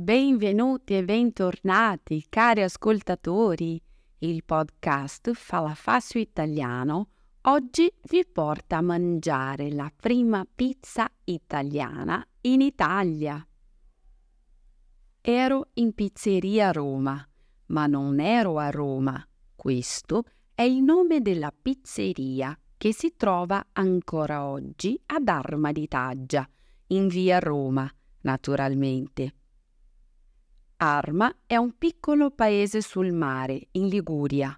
Benvenuti e bentornati, cari ascoltatori. Il podcast Fala Italiano oggi vi porta a mangiare la prima pizza italiana in Italia. Ero in pizzeria a Roma, ma non ero a Roma. Questo è il nome della pizzeria che si trova ancora oggi ad Arma di Taggia, in via Roma, naturalmente. Arma è un piccolo paese sul mare, in Liguria.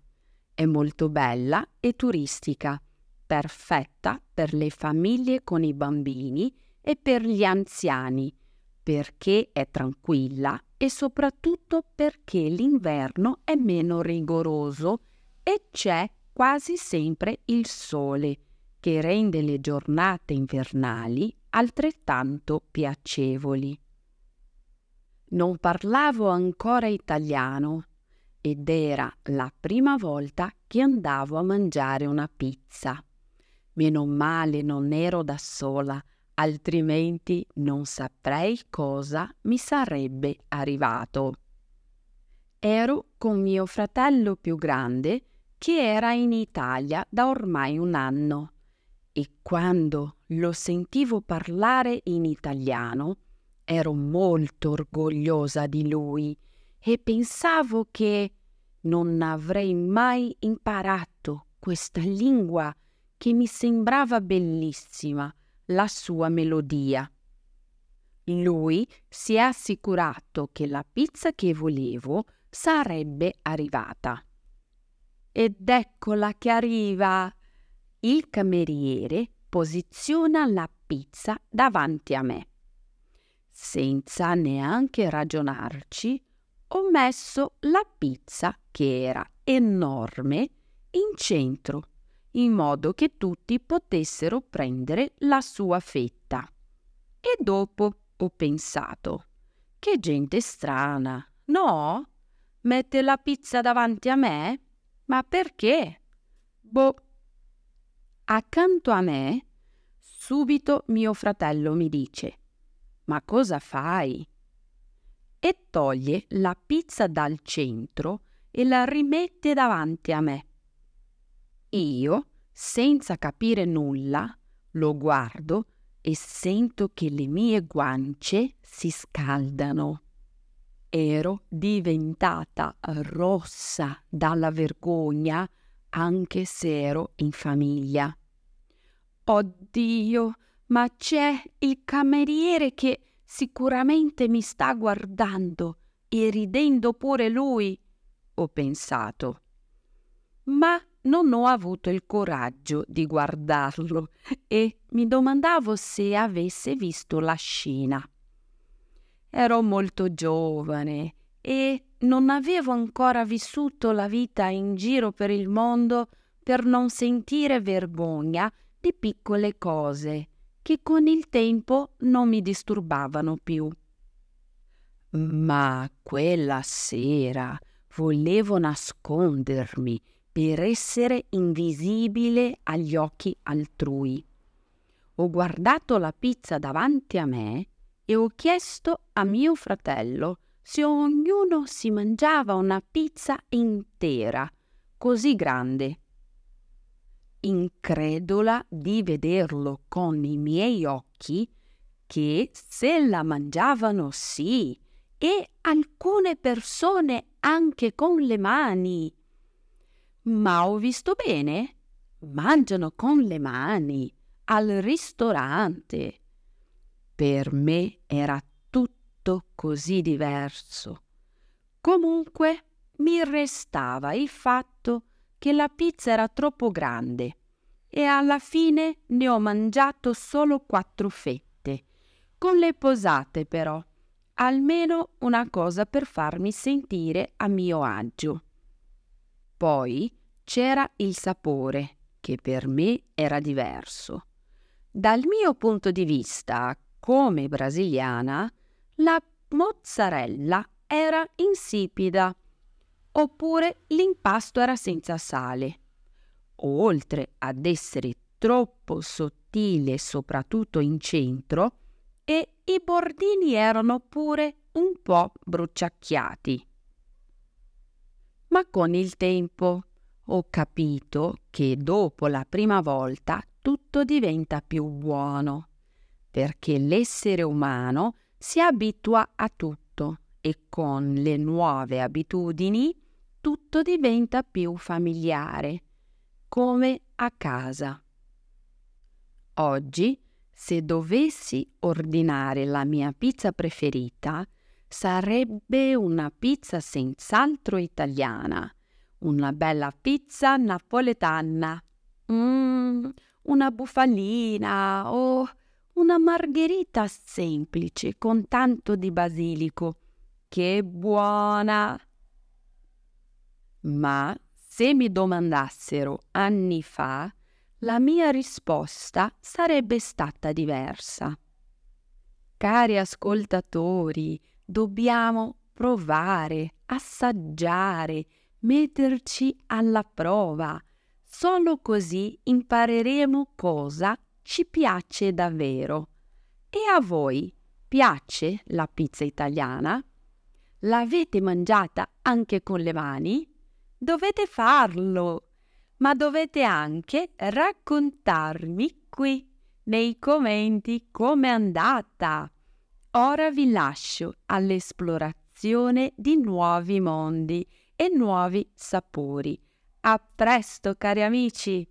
È molto bella e turistica, perfetta per le famiglie con i bambini e per gli anziani, perché è tranquilla e soprattutto perché l'inverno è meno rigoroso e c'è quasi sempre il sole, che rende le giornate invernali altrettanto piacevoli. Non parlavo ancora italiano ed era la prima volta che andavo a mangiare una pizza. Meno male non ero da sola, altrimenti non saprei cosa mi sarebbe arrivato. Ero con mio fratello più grande che era in Italia da ormai un anno e quando lo sentivo parlare in italiano ero molto orgogliosa di lui e pensavo che non avrei mai imparato questa lingua che mi sembrava bellissima, la sua melodia. Lui si è assicurato che la pizza che volevo sarebbe arrivata. Ed eccola che arriva. Il cameriere posiziona la pizza davanti a me. Senza neanche ragionarci, ho messo la pizza, che era enorme, in centro, in modo che tutti potessero prendere la sua fetta. E dopo ho pensato, che gente strana, no? Mette la pizza davanti a me? Ma perché? Boh. Accanto a me, subito mio fratello mi dice: Ma cosa fai? E toglie la pizza dal centro e la rimette davanti a me. Io, senza capire nulla, lo guardo e sento che le mie guance si scaldano. Ero diventata rossa dalla vergogna anche se ero in famiglia. Oddio, ma c'è il cameriere che sicuramente mi sta guardando e ridendo pure lui, ho pensato. Ma non ho avuto il coraggio di guardarlo e mi domandavo se avesse visto la scena. Ero molto giovane e non avevo ancora vissuto la vita in giro per il mondo per non sentire vergogna di piccole cose che con il tempo non mi disturbavano più. Ma quella sera volevo nascondermi per essere invisibile agli occhi altrui. Ho guardato la pizza davanti a me e ho chiesto a mio fratello se ognuno si mangiava una pizza intera, così grande. Incredula di vederlo con i miei occhi, che se la mangiavano sì, e alcune persone anche con le mani. Ma ho visto bene? Mangiano con le mani al ristorante. Per me era tutto così diverso. Comunque mi restava il fatto che la pizza era troppo grande e alla fine ne ho mangiato solo quattro fette, con le posate però, almeno una cosa per farmi sentire a mio agio. Poi c'era il sapore, che per me era diverso. Dal mio punto di vista, come brasiliana, la mozzarella era insipida, oppure l'impasto era senza sale. Oltre ad essere troppo sottile soprattutto in centro, e i bordini erano pure un po' bruciacchiati. Ma con il tempo ho capito che dopo la prima volta tutto diventa più buono, perché l'essere umano si abitua a tutto e con le nuove abitudini tutto diventa più familiare, come a casa. Oggi, se dovessi ordinare la mia pizza preferita, sarebbe una pizza senz'altro italiana, una bella pizza napoletana, mm, una bufalina o una margherita semplice con tanto di basilico. Che buona! Ma se mi domandassero anni fa, la mia risposta sarebbe stata diversa. Cari ascoltatori, dobbiamo provare, assaggiare, metterci alla prova. Solo così impareremo cosa ci piace davvero. E a voi piace la pizza italiana? L'avete mangiata anche con le mani? Dovete farlo, ma dovete anche raccontarmi qui nei commenti com'è andata. Ora vi lascio all'esplorazione di nuovi mondi e nuovi sapori. A presto, cari amici!